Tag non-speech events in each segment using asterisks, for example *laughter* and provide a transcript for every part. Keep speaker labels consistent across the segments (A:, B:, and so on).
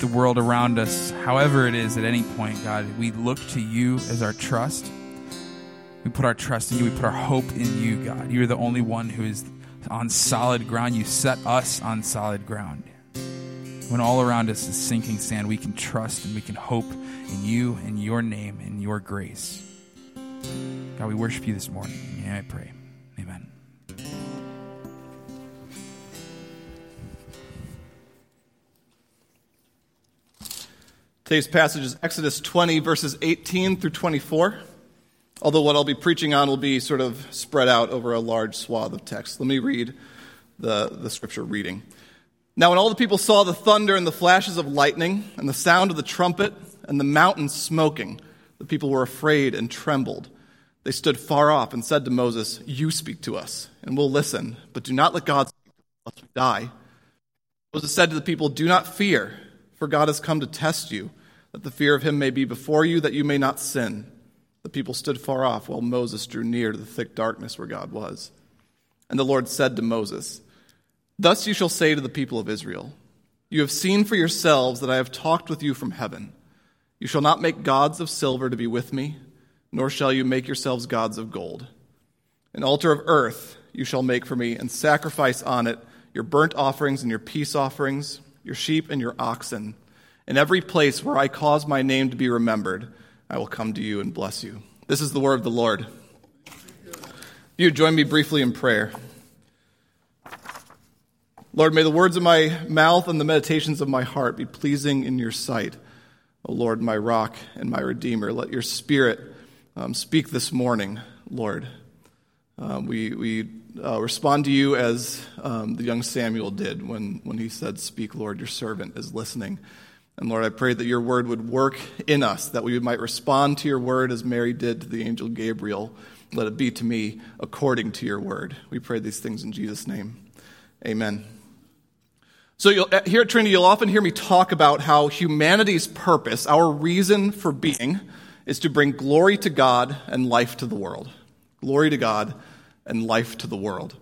A: the world around us, however it is at any point, God, we look to you as our trust. We put our trust in you. We put our hope in you, God. You're the only one who is on solid ground. You set us on solid ground. When all around us is sinking sand, we can trust and we can hope in you, in your name, in your grace. God, we worship you this morning. I pray.
B: Today's passage is Exodus 20, verses 18 through 24. Although what I'll be preaching on will be sort of spread out over a large swath of text. Let me read the, the scripture reading. Now, when all the people saw the thunder and the flashes of lightning and the sound of the trumpet and the mountain smoking, the people were afraid and trembled. They stood far off and said to Moses, You speak to us, and we'll listen, but do not let God speak lest we die. Moses said to the people, Do not fear, for God has come to test you that the fear of him may be before you, that you may not sin. The people stood far off while Moses drew near to the thick darkness where God was. And the Lord said to Moses, Thus you shall say to the people of Israel, You have seen for yourselves that I have talked with you from heaven. You shall not make gods of silver to be with me, nor shall you make yourselves gods of gold. An altar of earth you shall make for me, and sacrifice on it your burnt offerings and your peace offerings, your sheep and your oxen in every place where I cause my name to be remembered, I will come to you and bless you. This is the word of the Lord. You join me briefly in prayer. Lord, may the words of my mouth and the meditations of my heart be pleasing in your sight. O Lord, my rock and my redeemer, let your spirit um, speak this morning, Lord. Um, we we uh, respond to you as um, the young Samuel did when, when he said, Speak, Lord, your servant is listening. And Lord, I pray that your word would work in us, that we might respond to your word as Mary did to the angel Gabriel. Let it be to me according to your word. We pray these things in Jesus' name. Amen. So uh, here at Trinity, you'll often hear me talk about how humanity's purpose, our reason for being, is to bring glory to God and life to the world. Glory to God and life to the world.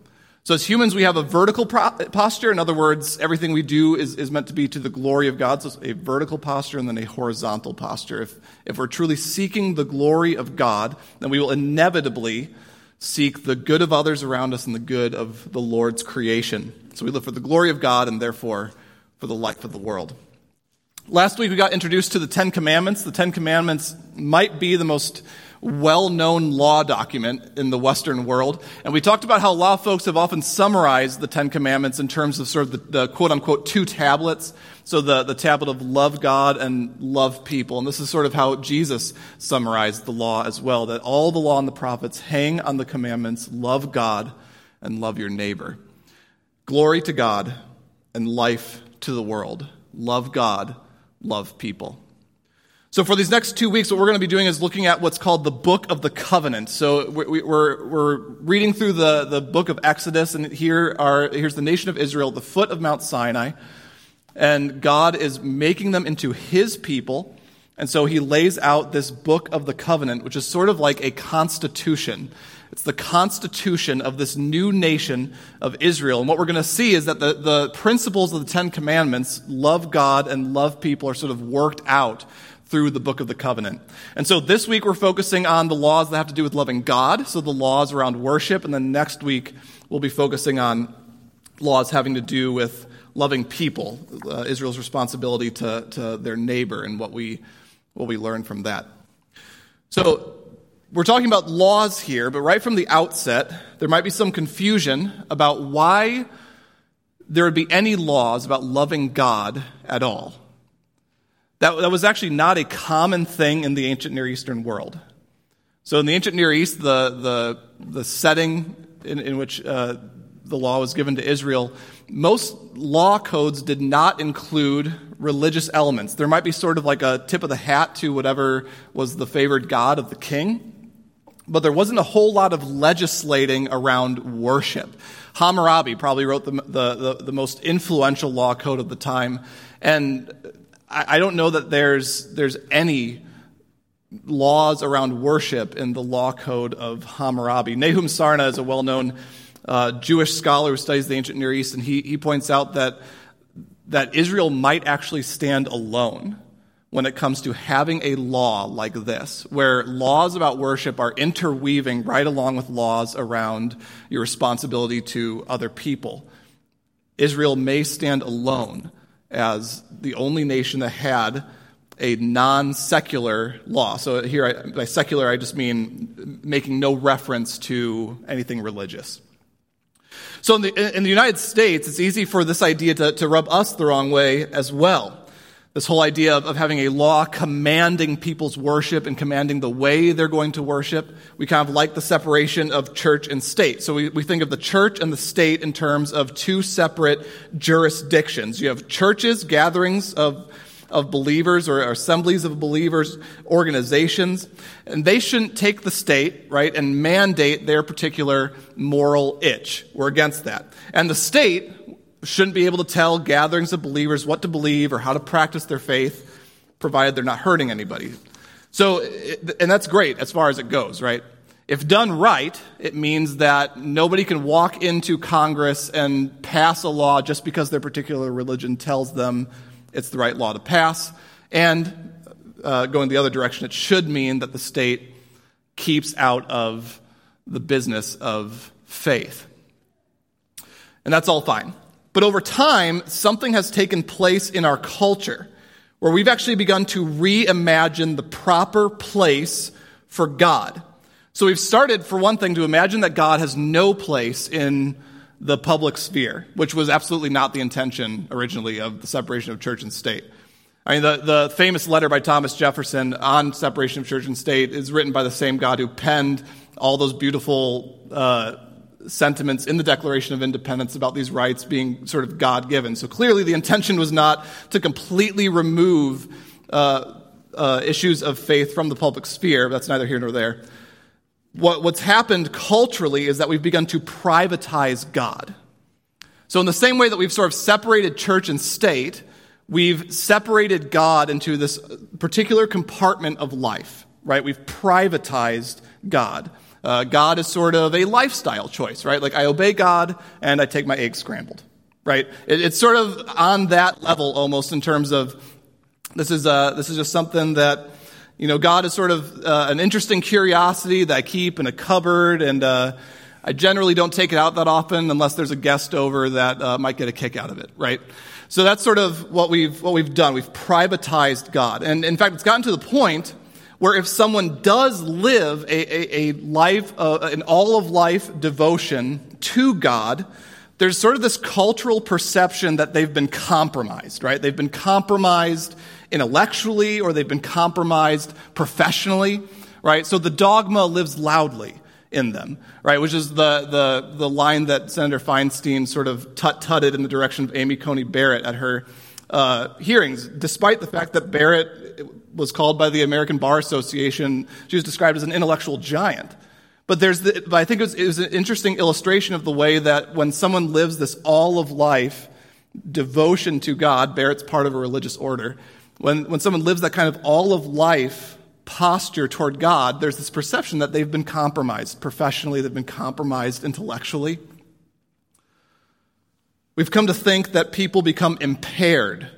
B: So as humans, we have a vertical posture. In other words, everything we do is, is meant to be to the glory of God. So a vertical posture and then a horizontal posture. If, if we're truly seeking the glory of God, then we will inevitably seek the good of others around us and the good of the Lord's creation. So we live for the glory of God and therefore for the life of the world. Last week we got introduced to the Ten Commandments. The Ten Commandments might be the most well known law document in the Western world. And we talked about how law folks have often summarized the Ten Commandments in terms of sort of the, the quote unquote two tablets. So the, the tablet of love God and love people. And this is sort of how Jesus summarized the law as well that all the law and the prophets hang on the commandments love God and love your neighbor. Glory to God and life to the world. Love God, love people. So, for these next two weeks, what we're going to be doing is looking at what's called the Book of the Covenant. So, we're, we're, reading through the, the book of Exodus, and here are, here's the nation of Israel at the foot of Mount Sinai. And God is making them into his people. And so he lays out this book of the covenant, which is sort of like a constitution. It's the constitution of this new nation of Israel. And what we're going to see is that the, the principles of the Ten Commandments, love God and love people, are sort of worked out through the book of the covenant. And so this week we're focusing on the laws that have to do with loving God, so the laws around worship, and then next week we'll be focusing on laws having to do with loving people, uh, Israel's responsibility to, to their neighbor, and what we, what we learn from that. So we're talking about laws here, but right from the outset, there might be some confusion about why there would be any laws about loving God at all. That, that was actually not a common thing in the ancient Near Eastern world. So in the ancient Near East, the, the, the setting in, in which uh, the law was given to Israel, most law codes did not include religious elements. There might be sort of like a tip of the hat to whatever was the favored god of the king, but there wasn't a whole lot of legislating around worship. Hammurabi probably wrote the, the, the, the most influential law code of the time, and I, I don't know that there's, there's any laws around worship in the law code of Hammurabi. Nahum Sarna is a well known uh, Jewish scholar who studies the ancient Near East, and he, he points out that that Israel might actually stand alone when it comes to having a law like this, where laws about worship are interweaving right along with laws around your responsibility to other people. Israel may stand alone as the only nation that had a non secular law. So, here, I, by secular, I just mean making no reference to anything religious. So, in the, in the United States, it's easy for this idea to, to rub us the wrong way as well. This whole idea of, of having a law commanding people's worship and commanding the way they're going to worship. We kind of like the separation of church and state. So we, we think of the church and the state in terms of two separate jurisdictions. You have churches, gatherings of of believers or assemblies of believers, organizations, and they shouldn't take the state, right, and mandate their particular moral itch. We're against that. And the state shouldn't be able to tell gatherings of believers what to believe or how to practice their faith, provided they're not hurting anybody. So, and that's great as far as it goes, right? If done right, it means that nobody can walk into Congress and pass a law just because their particular religion tells them it's the right law to pass. And uh, going the other direction, it should mean that the state keeps out of the business of faith. And that's all fine. But over time, something has taken place in our culture where we've actually begun to reimagine the proper place for God. So we've started, for one thing, to imagine that God has no place in the public sphere, which was absolutely not the intention originally of the separation of church and state. I mean, the, the famous letter by Thomas Jefferson on separation of church and state is written by the same God who penned all those beautiful uh, sentiments in the Declaration of Independence about these rights being sort of God given. So clearly, the intention was not to completely remove uh, uh, issues of faith from the public sphere. That's neither here nor there. What, what's happened culturally is that we've begun to privatize God. So, in the same way that we've sort of separated church and state, we've separated God into this particular compartment of life, right? We've privatized God. Uh, God is sort of a lifestyle choice, right? Like I obey God and I take my eggs scrambled, right? It, it's sort of on that level almost in terms of this is, uh, this is just something that, you know, God is sort of uh, an interesting curiosity that I keep in a cupboard and, uh, I generally don't take it out that often unless there's a guest over that uh, might get a kick out of it, right? So that's sort of what we've, what we've done. We've privatized God. And in fact, it's gotten to the point where if someone does live a, a, a life, uh, an all of life devotion to God, there's sort of this cultural perception that they've been compromised, right? They've been compromised intellectually or they've been compromised professionally, right? So the dogma lives loudly in them, right? Which is the, the, the line that Senator Feinstein sort of tut-tutted in the direction of Amy Coney Barrett at her uh, hearings, despite the fact that Barrett was called by the American Bar Association, she was described as an intellectual giant. But there's the, but I think it was, it was an interesting illustration of the way that when someone lives this all of life devotion to God, Barrett's part of a religious order, when, when someone lives that kind of all of life posture toward God, there's this perception that they've been compromised professionally, they've been compromised intellectually. We've come to think that people become impaired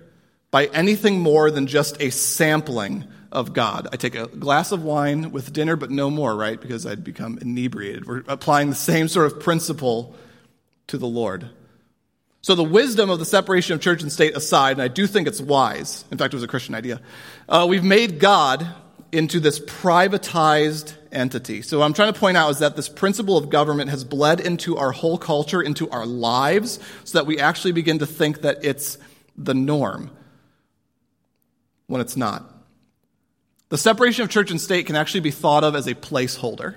B: by anything more than just a sampling of God. I take a glass of wine with dinner, but no more, right? Because I'd become inebriated. We're applying the same sort of principle to the Lord. So, the wisdom of the separation of church and state aside, and I do think it's wise, in fact, it was a Christian idea, uh, we've made God into this privatized entity. So, what I'm trying to point out is that this principle of government has bled into our whole culture, into our lives, so that we actually begin to think that it's the norm when it's not. The separation of church and state can actually be thought of as a placeholder.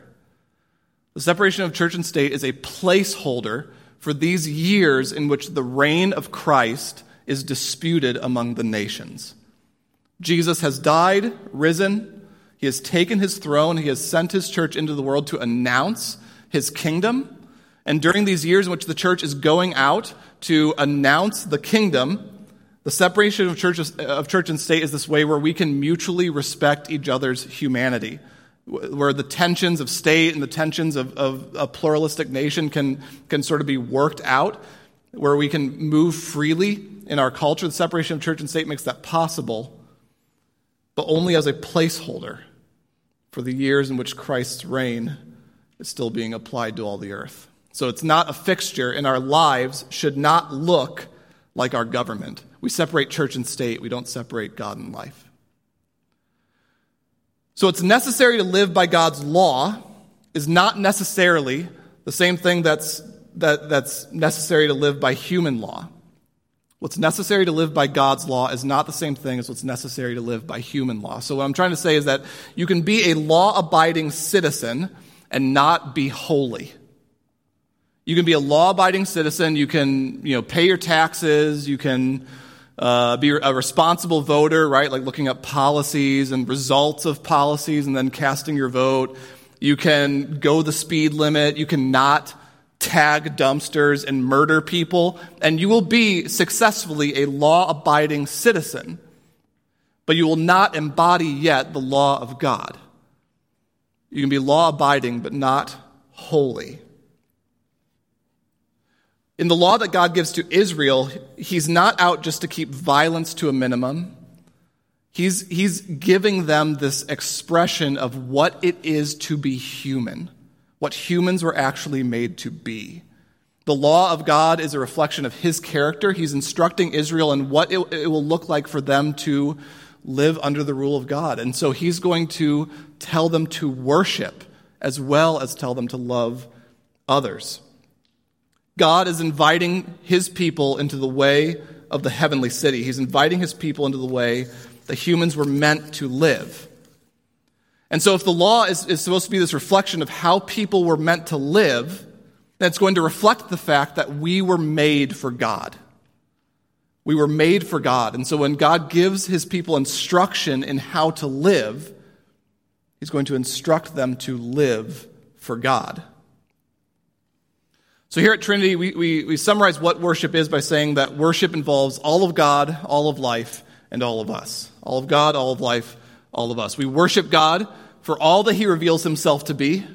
B: The separation of church and state is a placeholder for these years in which the reign of Christ is disputed among the nations. Jesus has died, risen, he has taken his throne. He has sent his church into the world to announce his kingdom. And during these years in which the church is going out to announce the kingdom, the separation of church, of church and state is this way where we can mutually respect each other's humanity, where the tensions of state and the tensions of, of a pluralistic nation can, can sort of be worked out, where we can move freely in our culture. The separation of church and state makes that possible, but only as a placeholder for the years in which Christ's reign is still being applied to all the earth. So it's not a fixture, and our lives should not look like our government. We separate church and state, we don't separate God and life. So it's necessary to live by God's law is not necessarily the same thing that's, that, that's necessary to live by human law. What's necessary to live by God's law is not the same thing as what's necessary to live by human law. So, what I'm trying to say is that you can be a law abiding citizen and not be holy. You can be a law abiding citizen, you can you know, pay your taxes, you can uh, be a responsible voter, right? Like looking up policies and results of policies and then casting your vote. You can go the speed limit. You can not tag dumpsters and murder people, and you will be successfully a law abiding citizen. But you will not embody yet the law of God. You can be law abiding, but not holy. In the law that God gives to Israel, He's not out just to keep violence to a minimum. He's, he's giving them this expression of what it is to be human, what humans were actually made to be. The law of God is a reflection of his character. He's instructing Israel in what it, it, will look like for them to live under the rule of God. And so he's going to tell them to worship as well as tell them to love others. God is inviting his people into the way of the heavenly city. He's inviting his people into the way that humans were meant to live. And so, if the law is, is supposed to be this reflection of how people were meant to live, then it's going to reflect the fact that we were made for God. We were made for God. And so, when God gives his people instruction in how to live, he's going to instruct them to live for God. So, here at Trinity, we, we, we summarize what worship is by saying that worship involves all of God, all of life, and all of us. All of God, all of life, all of us. We worship God for all that He reveals Himself to be.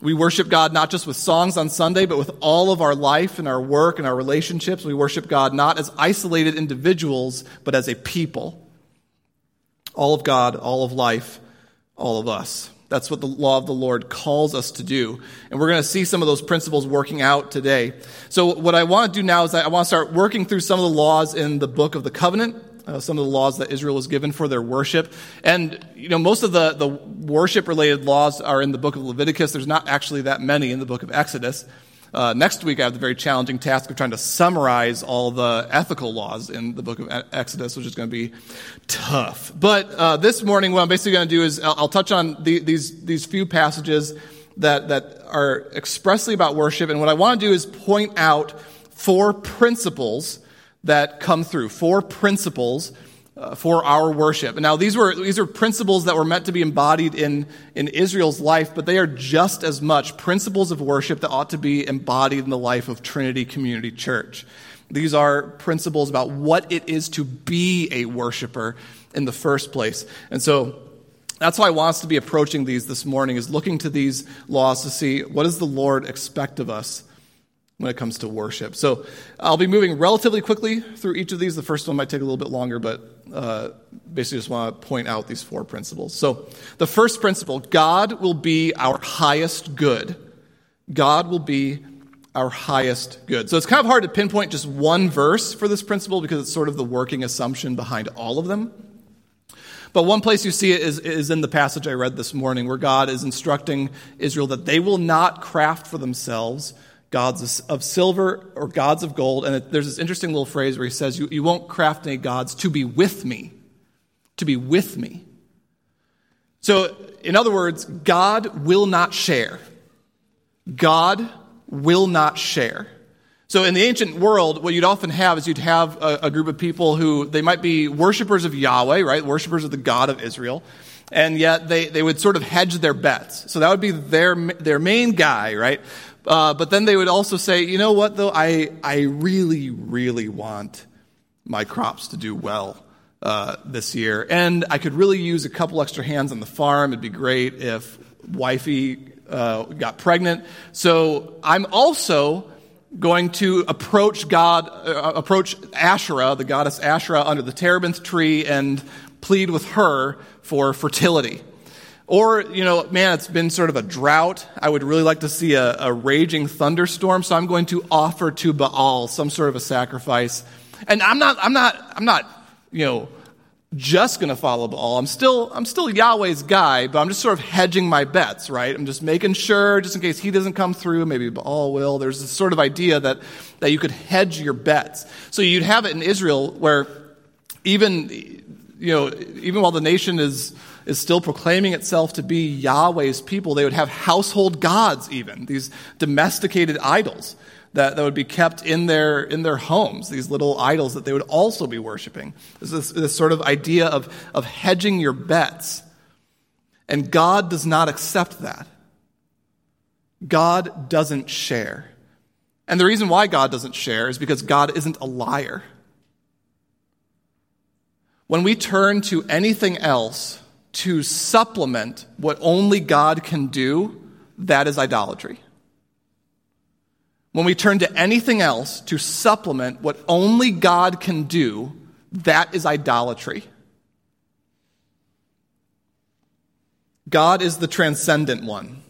B: We worship God not just with songs on Sunday, but with all of our life and our work and our relationships. We worship God not as isolated individuals, but as a people. All of God, all of life, all of us. That's what the law of the Lord calls us to do. And we're going to see some of those principles working out today. So, what I want to do now is I want to start working through some of the laws in the book of the covenant uh, some of the laws that Israel was given for their worship. And, you know, most of the, the worship related laws are in the book of Leviticus. There's not actually that many in the book of Exodus. Uh, next week, I have the very challenging task of trying to summarize all the ethical laws in the book of Exodus, which is going to be tough. But uh, this morning, what I'm basically going to do is I'll, I'll touch on the, these, these few passages that, that are expressly about worship. And what I want to do is point out four principles that come through, four principles uh, for our worship. now, these were, these are principles that were meant to be embodied in, in Israel's life, but they are just as much principles of worship that ought to be embodied in the life of Trinity Community Church. These are principles about what it is to be a worshiper in the first place. And so, that's why I want us to be approaching these this morning, is looking to these laws to see what does the Lord expect of us when it comes to worship. So I'll be moving relatively quickly through each of these. The first one might take a little bit longer, but uh, basically just want to point out these four principles. So the first principle God will be our highest good. God will be our highest good. So it's kind of hard to pinpoint just one verse for this principle because it's sort of the working assumption behind all of them. But one place you see it is, is in the passage I read this morning, where God is instructing Israel that they will not craft for themselves gods of silver or gods of gold. And there's this interesting little phrase where he says, you, you won't craft any gods to be with me. To be with me. So, in other words, God will not share. God will not share. So, in the ancient world, what you'd often have is you'd have a, a group of people who they might be worshippers of Yahweh, right? Worshippers of the God of Israel and yet they, they would sort of hedge their bets. So that would be their, their main guy, right? Uh, but then they would also say, you know what, though, I, I really, really want my crops to do well uh, this year. And I could really use a couple extra hands on the farm. It'd be great if wifey uh, got pregnant. So I'm also going to approach God, uh, approach Asherah, the goddess Asherah, under the terebinth tree and plead with her for fertility. Or, you know, man, it's been sort of a drought. I would really like to see a, a raging thunderstorm, so I'm going to offer to Baal some sort of a sacrifice. And I'm not, I'm not, I'm not, you know, just going to follow Baal. I'm still, I'm still Yahweh's guy, but I'm just sort of hedging my bets, right? I'm just making sure, just in case he doesn't come through, maybe Baal will. There's this sort of idea that, that you could hedge your bets. So you'd have it in Israel where even, you know, even while the nation is, is still proclaiming itself to be Yahweh's people, they would have household gods even, these domesticated idols that, that would be kept in their, in their homes, these little idols that they would also be worshiping. This, this, this sort of idea of, of hedging your bets. And God does not accept that. God doesn't share. And the reason why God doesn't share is because God isn't a liar. When we turn to anything else to supplement what only God can do, that is idolatry. When we turn to anything else to supplement what only God can do, that is idolatry. God is the transcendent one.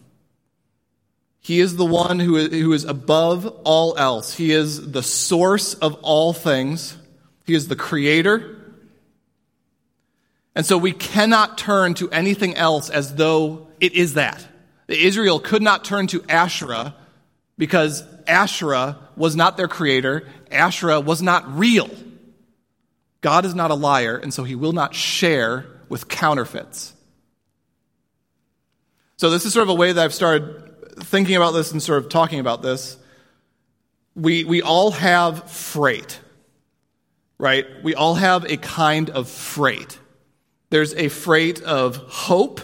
B: He is the one who is, who is above all else. He is the source of all things. He is the creator. And so we cannot turn to anything else as though it is that. Israel could not turn to Asherah because Asherah was not their creator. Asherah was not real. God is not a liar, and so he will not share with counterfeits. So, this is sort of a way that I've started thinking about this and sort of talking about this. We, we all have freight, right? We all have a kind of freight. There's a freight of hope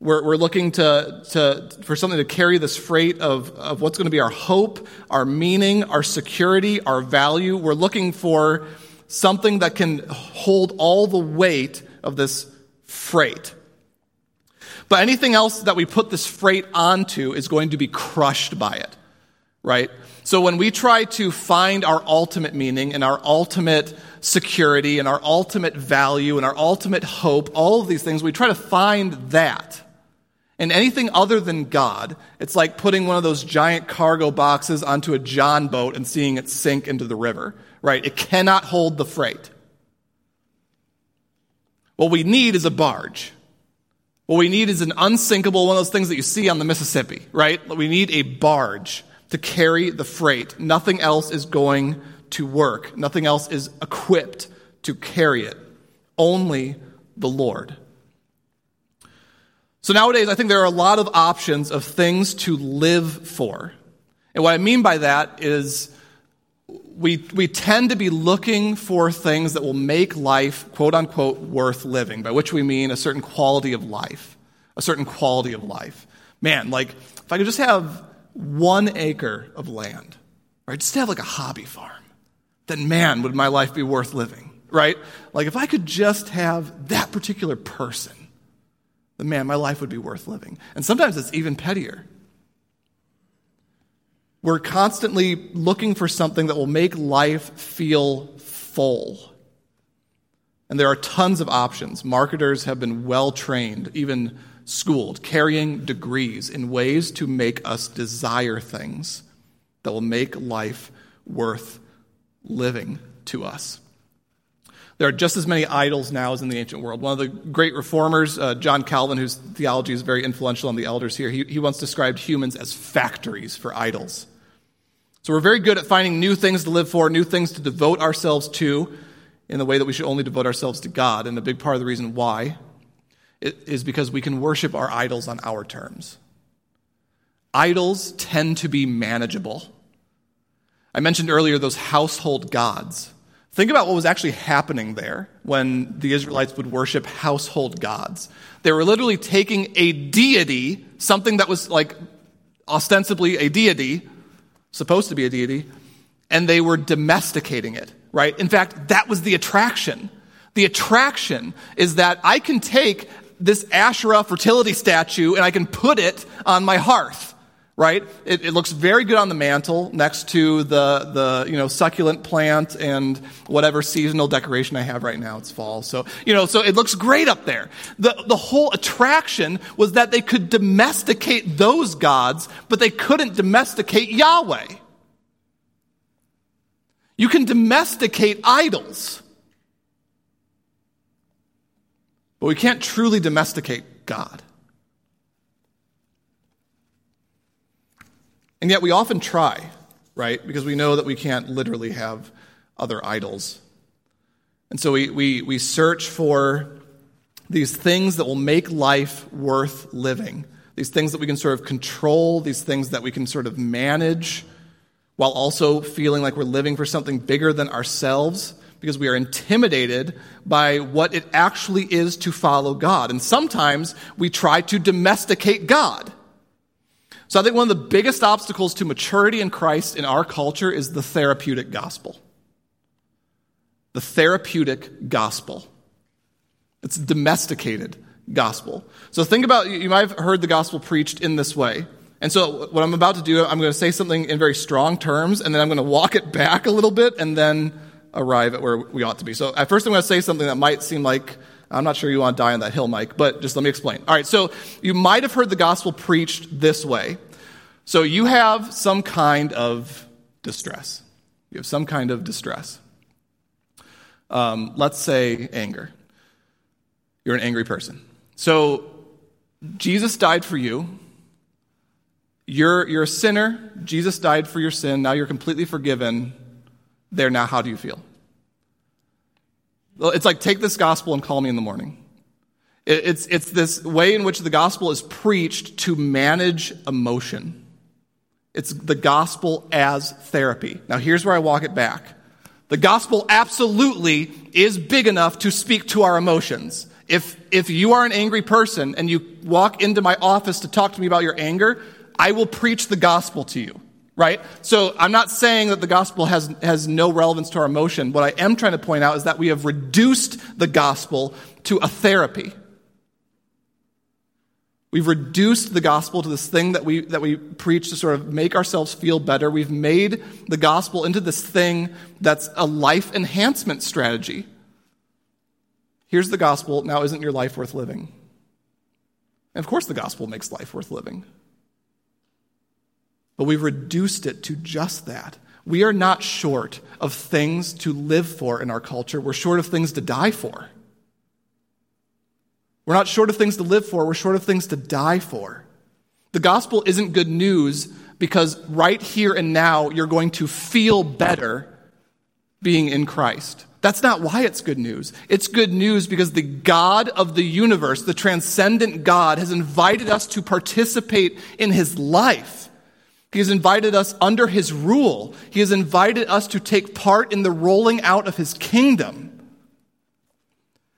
B: we're, we're looking to, to, for something to carry this freight of, of what's going to be our hope, our meaning, our security, our value. We're looking for something that can hold all the weight of this freight. But anything else that we put this freight onto is going to be crushed by it, right? So when we try to find our ultimate meaning and our ultimate security and our ultimate value and our ultimate hope, all of these things, we try to find that. And anything other than God, it's like putting one of those giant cargo boxes onto a John boat and seeing it sink into the river, right? It cannot hold the freight. What we need is a barge. What we need is an unsinkable, one of those things that you see on the Mississippi, right? We need a barge to carry the freight. Nothing else is going to work. Nothing else is equipped to carry it. Only the Lord. So nowadays, I think there are a lot of options of things to live for. And what I mean by that is we, we tend to be looking for things that will make life, quote unquote, worth living, by which we mean a certain quality of life. A certain quality of life. Man, like, if I could just have one acre of land, right, just to have like a hobby farm, then man, would my life be worth living, right? Like, if I could just have that particular person, then man, my life would be worth living. And sometimes it's even pettier. We're constantly looking for something that will make life feel full. And there are tons of options. Marketers have been well trained, even schooled, carrying degrees in ways to make us desire things that will make life worth living to us. There are just as many idols now as in the ancient world. One of the great reformers, uh, John Calvin, whose theology is very influential on the elders here, he, he once described humans as factories for idols. So we're very good at finding new things to live for, new things to devote ourselves to in the way that we should only devote ourselves to God. And a big part of the reason why is because we can worship our idols on our terms. Idols tend to be manageable. I mentioned earlier those household gods. Think about what was actually happening there when the Israelites would worship household gods. They were literally taking a deity, something that was like ostensibly a deity, supposed to be a deity, and they were domesticating it, right? In fact, that was the attraction. The attraction is that I can take this Asherah fertility statue and I can put it on my hearth right? It, it, looks very good on the mantle next to the, the, you know, succulent plant and whatever seasonal decoration I have right now. It's fall. So, you know, so it looks great up there. The, the whole attraction was that they could domesticate those gods, but they couldn't domesticate Yahweh. You can domesticate idols, but we can't truly domesticate God. And yet we often try, right? Because we know that we can't literally have other idols. And so we, we, we search for these things that will make life worth living, these things that we can sort of control, these things that we can sort of manage, while also feeling like we're living for something bigger than ourselves because we are intimidated by what it actually is to follow God. And sometimes we try to domesticate God. So I think one of the biggest obstacles to maturity in Christ in our culture is the therapeutic gospel. The therapeutic gospel. It's domesticated gospel. So think about, you might have heard the gospel preached in this way. And so what I'm about to do, I'm going to say something in very strong terms, and then I'm going to walk it back a little bit, and then arrive at where we ought to be. So at first I'm going to say something that might seem like I'm not sure you want to die on that hill, Mike, but just let me explain. All right, so you might have heard the gospel preached this way. So you have some kind of distress. You have some kind of distress. Um, let's say anger. You're an angry person. So Jesus died for you. You're, you're a sinner. Jesus died for your sin. Now you're completely forgiven. There, now, how do you feel? It's like take this gospel and call me in the morning. It's, it's this way in which the gospel is preached to manage emotion. It's the gospel as therapy. Now, here's where I walk it back. The gospel absolutely is big enough to speak to our emotions. If, if you are an angry person and you walk into my office to talk to me about your anger, I will preach the gospel to you right? So I'm not saying that the gospel has, has no relevance to our emotion. What I am trying to point out is that we have reduced the gospel to a therapy. We've reduced the gospel to this thing that we, that we preach to sort of make ourselves feel better. We've made the gospel into this thing that's a life enhancement strategy. Here's the gospel. Now, isn't your life worth living? And of course, the gospel makes life worth living. But we've reduced it to just that. We are not short of things to live for in our culture. We're short of things to die for. We're not short of things to live for, we're short of things to die for. The gospel isn't good news because right here and now you're going to feel better being in Christ. That's not why it's good news. It's good news because the God of the universe, the transcendent God, has invited us to participate in his life. He has invited us under his rule. He has invited us to take part in the rolling out of his kingdom.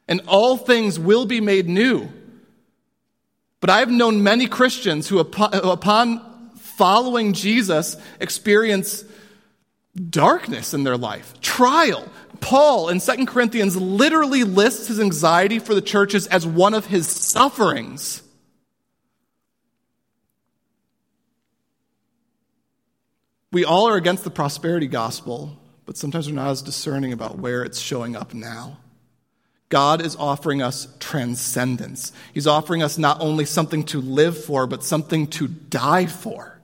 B: And all things will be made new. But I have known many Christians who, upon following Jesus, experience darkness in their life, trial. Paul in 2 Corinthians literally lists his anxiety for the churches as one of his sufferings. We all are against the prosperity gospel, but sometimes we're not as discerning about where it's showing up now. God is offering us transcendence. He's offering us not only something to live for, but something to die for.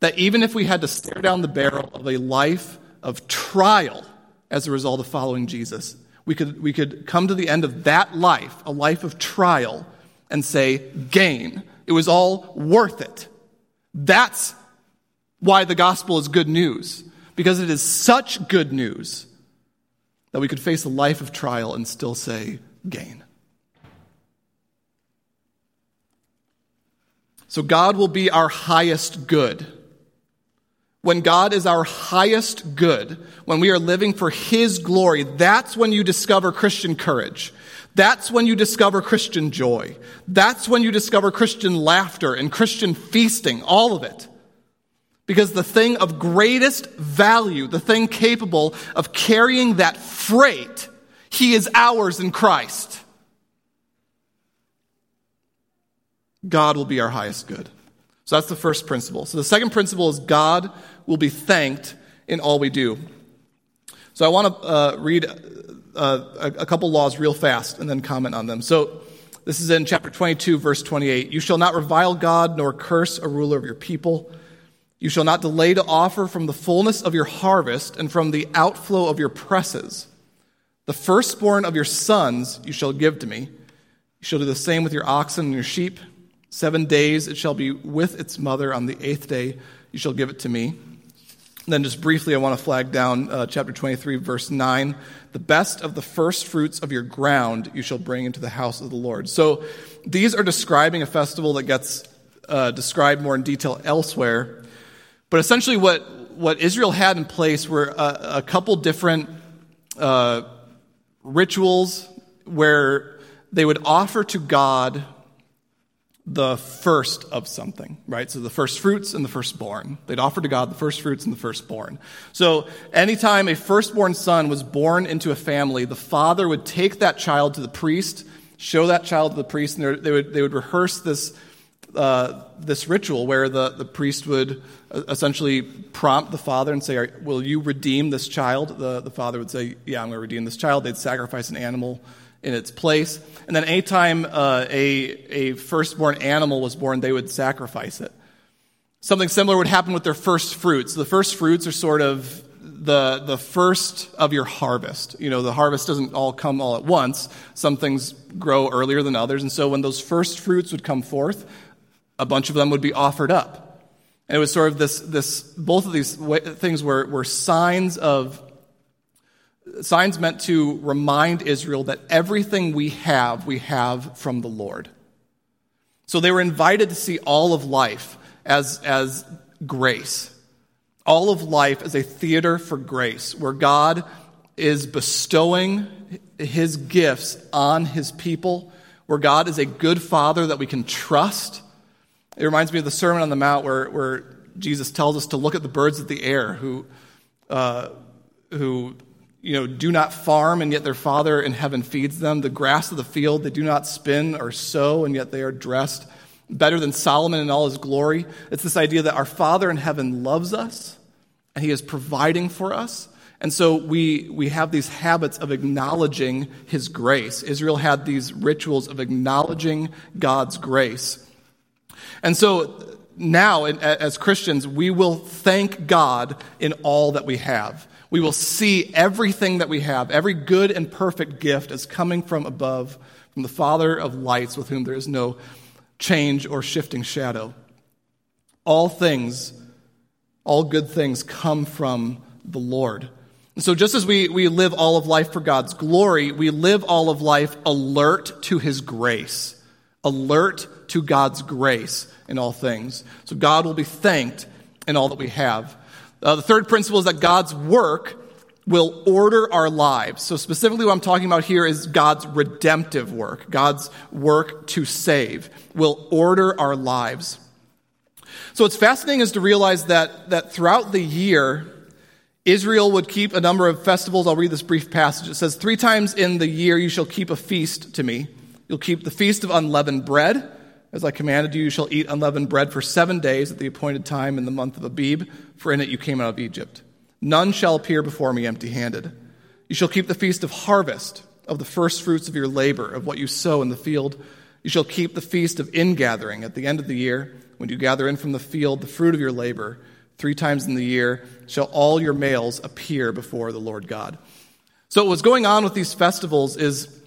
B: That even if we had to stare down the barrel of a life of trial as a result of following Jesus, we could, we could come to the end of that life, a life of trial, and say, gain. It was all worth it. That's why the gospel is good news, because it is such good news that we could face a life of trial and still say gain. So God will be our highest good. When God is our highest good, when we are living for His glory, that's when you discover Christian courage. That's when you discover Christian joy. That's when you discover Christian laughter and Christian feasting, all of it. Because the thing of greatest value, the thing capable of carrying that freight, He is ours in Christ. God will be our highest good. So that's the first principle. So the second principle is God will be thanked in all we do. So I want to uh, read uh, a, a couple laws real fast and then comment on them. So this is in chapter 22, verse 28. You shall not revile God nor curse a ruler of your people. You shall not delay to offer from the fullness of your harvest and from the outflow of your presses. The firstborn of your sons you shall give to me. You shall do the same with your oxen and your sheep. Seven days it shall be with its mother. On the eighth day you shall give it to me. And then, just briefly, I want to flag down uh, chapter 23, verse 9. The best of the first fruits of your ground you shall bring into the house of the Lord. So, these are describing a festival that gets uh, described more in detail elsewhere. But essentially, what, what Israel had in place were a, a couple different uh, rituals where they would offer to God the first of something, right? So the first fruits and the firstborn. They'd offer to God the first fruits and the firstborn. So anytime a firstborn son was born into a family, the father would take that child to the priest, show that child to the priest, and they would, they would rehearse this, uh, this ritual where the, the priest would uh, essentially prompt the father and say, Will you redeem this child? The, the father would say, Yeah, I'm going to redeem this child. They'd sacrifice an animal in its place. And then anytime uh, a, a firstborn animal was born, they would sacrifice it. Something similar would happen with their first fruits. The first fruits are sort of the, the first of your harvest. You know, the harvest doesn't all come all at once. Some things grow earlier than others. And so when those first fruits would come forth, a bunch of them would be offered up. And it was sort of this, this both of these things were, were signs of signs meant to remind Israel that everything we have, we have from the Lord. So they were invited to see all of life as, as grace. All of life as a theater for grace, where God is bestowing his gifts on his people, where God is a good father that we can trust. It reminds me of the Sermon on the Mount where, where Jesus tells us to look at the birds of the air who, uh, who you know, do not farm, and yet their Father in heaven feeds them. The grass of the field, they do not spin or sow, and yet they are dressed better than Solomon in all his glory. It's this idea that our Father in heaven loves us, and he is providing for us. And so we, we have these habits of acknowledging his grace. Israel had these rituals of acknowledging God's grace. And so now, as Christians, we will thank God in all that we have we will see everything that we have, every good and perfect gift as coming from above, from the Father of lights, with whom there is no change or shifting shadow. All things, all good things come from the Lord. And so, just as we, we live all of life for God's glory, we live all of life alert to His grace, alert to God's grace in all things. So, God will be thanked in all that we have. Uh, the third principle is that God's work will order our lives. So, specifically, what I'm talking about here is God's redemptive work, God's work to save, will order our lives. So, what's fascinating is to realize that, that throughout the year, Israel would keep a number of festivals. I'll read this brief passage. It says, Three times in the year you shall keep a feast to me. You'll keep the feast of unleavened bread. As I commanded you, you shall eat unleavened bread for seven days at the appointed time in the month of Abib, for in it you came out of Egypt. None shall appear before me empty handed. You shall keep the feast of harvest, of the first fruits of your labor, of what you sow in the field. You shall keep the feast of ingathering at the end of the year, when you gather in from the field the fruit of your labor. Three times in the year shall all your males appear before the Lord God. So, what's going on with these festivals is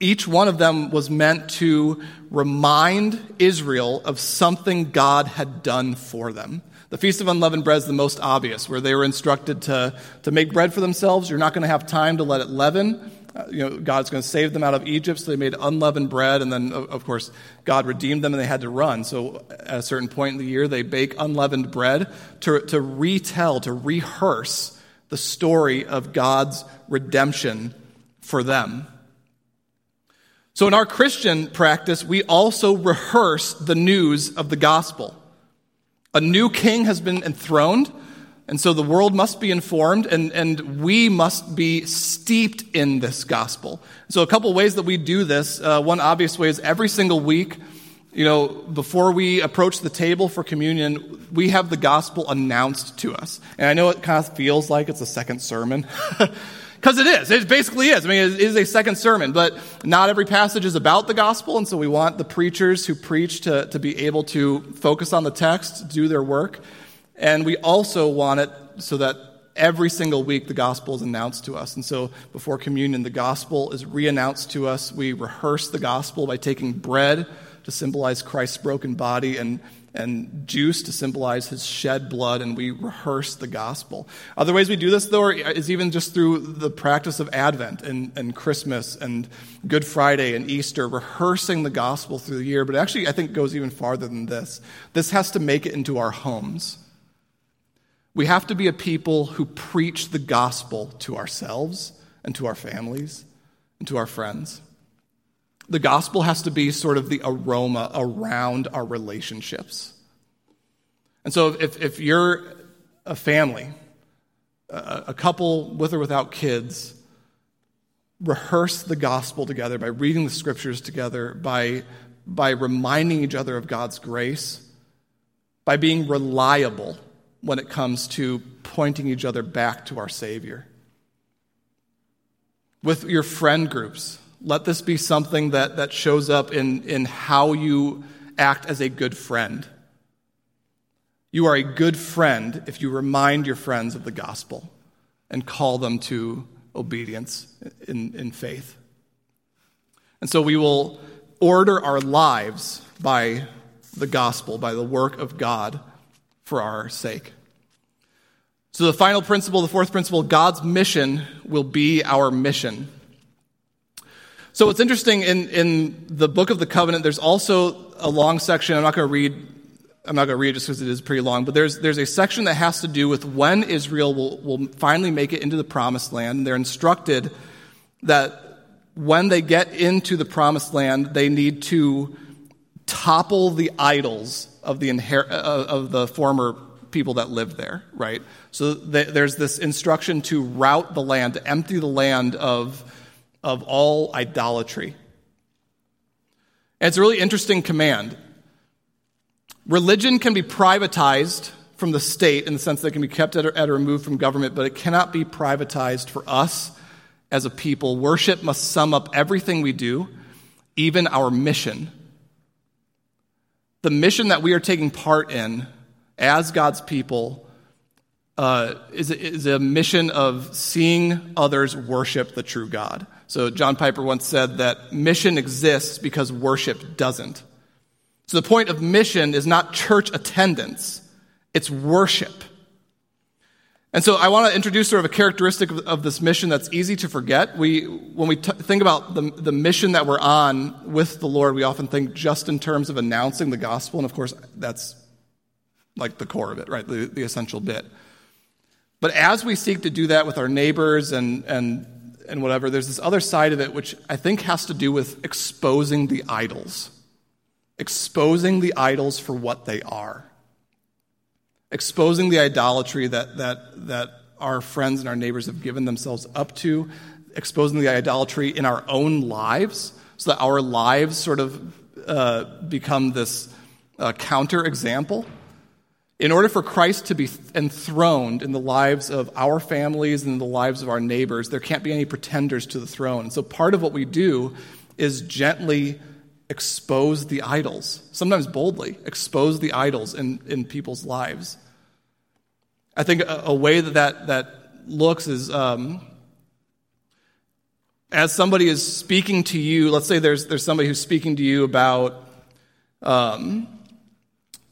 B: each one of them was meant to remind Israel of something God had done for them. The Feast of Unleavened Bread is the most obvious, where they were instructed to, to make bread for themselves. You're not going to have time to let it leaven. Uh, you know, God's going to save them out of Egypt, so they made unleavened bread, and then, of course, God redeemed them and they had to run. So, at a certain point in the year, they bake unleavened bread to, to retell, to rehearse the story of God's redemption for them. So, in our Christian practice, we also rehearse the news of the gospel. A new king has been enthroned, and so the world must be informed, and, and we must be steeped in this gospel. So, a couple ways that we do this. Uh, one obvious way is every single week You know, before we approach the table for communion, we have the gospel announced to us. And I know it kind of feels like it's a second sermon. *laughs* Because it is. It basically is. I mean, it is a second sermon, but not every passage is about the gospel, and so we want the preachers who preach to, to be able to focus on the text, do their work. And we also want it so that every single week the gospel is announced to us. And so before communion, the gospel is re-announced to us. We rehearse the gospel by taking bread to symbolize Christ's broken body and, and juice to symbolize his shed blood, and we rehearse the gospel. Other ways we do this, though, is even just through the practice of Advent and, and Christmas and Good Friday and Easter, rehearsing the gospel through the year. But actually, I think it goes even farther than this. This has to make it into our homes. We have to be a people who preach the gospel to ourselves and to our families and to our friends. The gospel has to be sort of the aroma around our relationships. And so if, if you're a family, a, a couple with or without kids, rehearse the gospel together by reading the scriptures together, by, by reminding each other of God's grace, by being reliable when it comes to pointing each other back to our Savior. With your friend groups, let this be something that, that shows up in, in how you act as a good friend. You are a good friend if you remind your friends of the gospel and call them to obedience in, in faith. And so we will order our lives by the gospel, by the work of God for our sake. So, the final principle, the fourth principle, God's mission will be our mission. So it's interesting in, in the book of the covenant, there's also a long section. I'm not going to read, I'm not going to read it just because it is pretty long, but there's, there's a section that has to do with when Israel will, will finally make it into the promised land. And They're instructed that when they get into the promised land, they need to topple the idols of the, inher- uh, of the former people that lived there, right? So there's this instruction to rout the land, to empty the land of of all idolatry. And it's a really interesting command. Religion can be privatized from the state in the sense that it can be kept at a remove from government, but it cannot be privatized for us as a people. Worship must sum up everything we do, even our mission. The mission that we are taking part in as God's people uh, is, is a mission of seeing others worship the true God. So John Piper once said that mission exists because worship doesn't. So the point of mission is not church attendance, it's worship. And so I want to introduce sort of a characteristic of, of this mission that's easy to forget. We, when we t- think about the, the mission that we're on with the Lord, we often think just in terms of announcing the gospel. And of course, that's like the core of it, right? The, the essential bit. But as we seek to do that with our neighbors and, and and whatever, there's this other side of it which I think has to do with exposing the idols. Exposing the idols for what they are. Exposing the idolatry that, that, that our friends and our neighbors have given themselves up to. Exposing the idolatry in our own lives so that our lives sort of uh, become this uh, counter example in order for Christ to be enthroned in the lives of our families and the lives of our neighbors, there can't be any pretenders to the throne. So part of what we do is gently expose the idols, sometimes boldly expose the idols in, in people's lives. I think a, a way that, that that looks is um, as somebody is speaking to you, let's say there's, there's somebody who's speaking to you about. Um,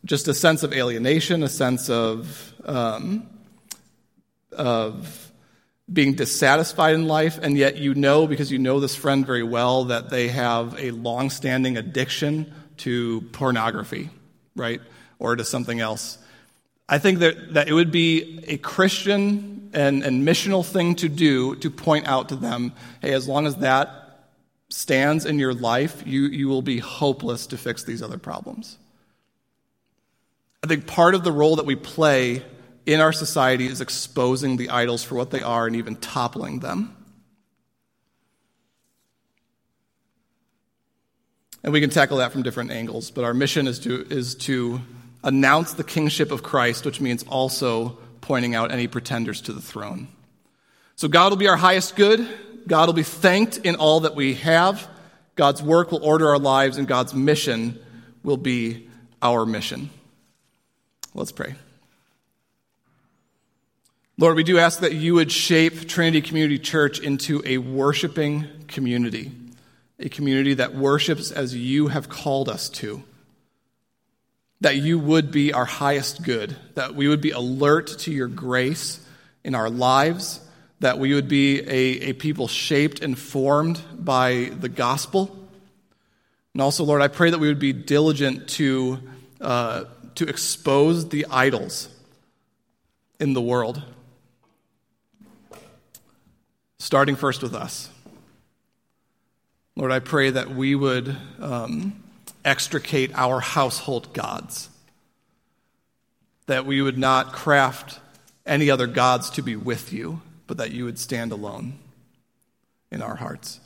B: just a sense of alienation, a sense of, um, of being dissatisfied in life, and yet you know, because you know this friend very well, that they have a long-standing addiction to pornography, right? Or to something else. I think that, that it would be a Christian and, and missional thing to do to point out to them, hey, as long as that stands in your life, you, you will be hopeless to fix these other problems. I think part of the role that we play in our society is exposing the idols for what they are and even toppling them. And we can tackle that from different angles. But our mission is to, is to announce the kingship of Christ, which means also pointing out any pretenders to the throne. So God will be our highest good. God will be thanked in all that we have. God's work will order our lives, and God's mission will be our mission. Let's pray. Lord, we do ask that you would shape Trinity Community Church into a worshiping community, a community that worships as you have called us to. That you would be our highest good, that we would be alert to your grace in our lives, that we would be a, a people shaped and formed by the gospel. And also, Lord, I pray that we would be diligent to, uh, to expose the idols in the world starting first with us. Lord, I pray that we would um, extricate our household gods, that we would not craft any other gods to be with you, but that you would stand alone in our hearts.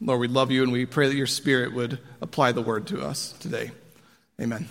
B: Lord, we love you and we pray that your Spirit would apply the word to us today. Amen.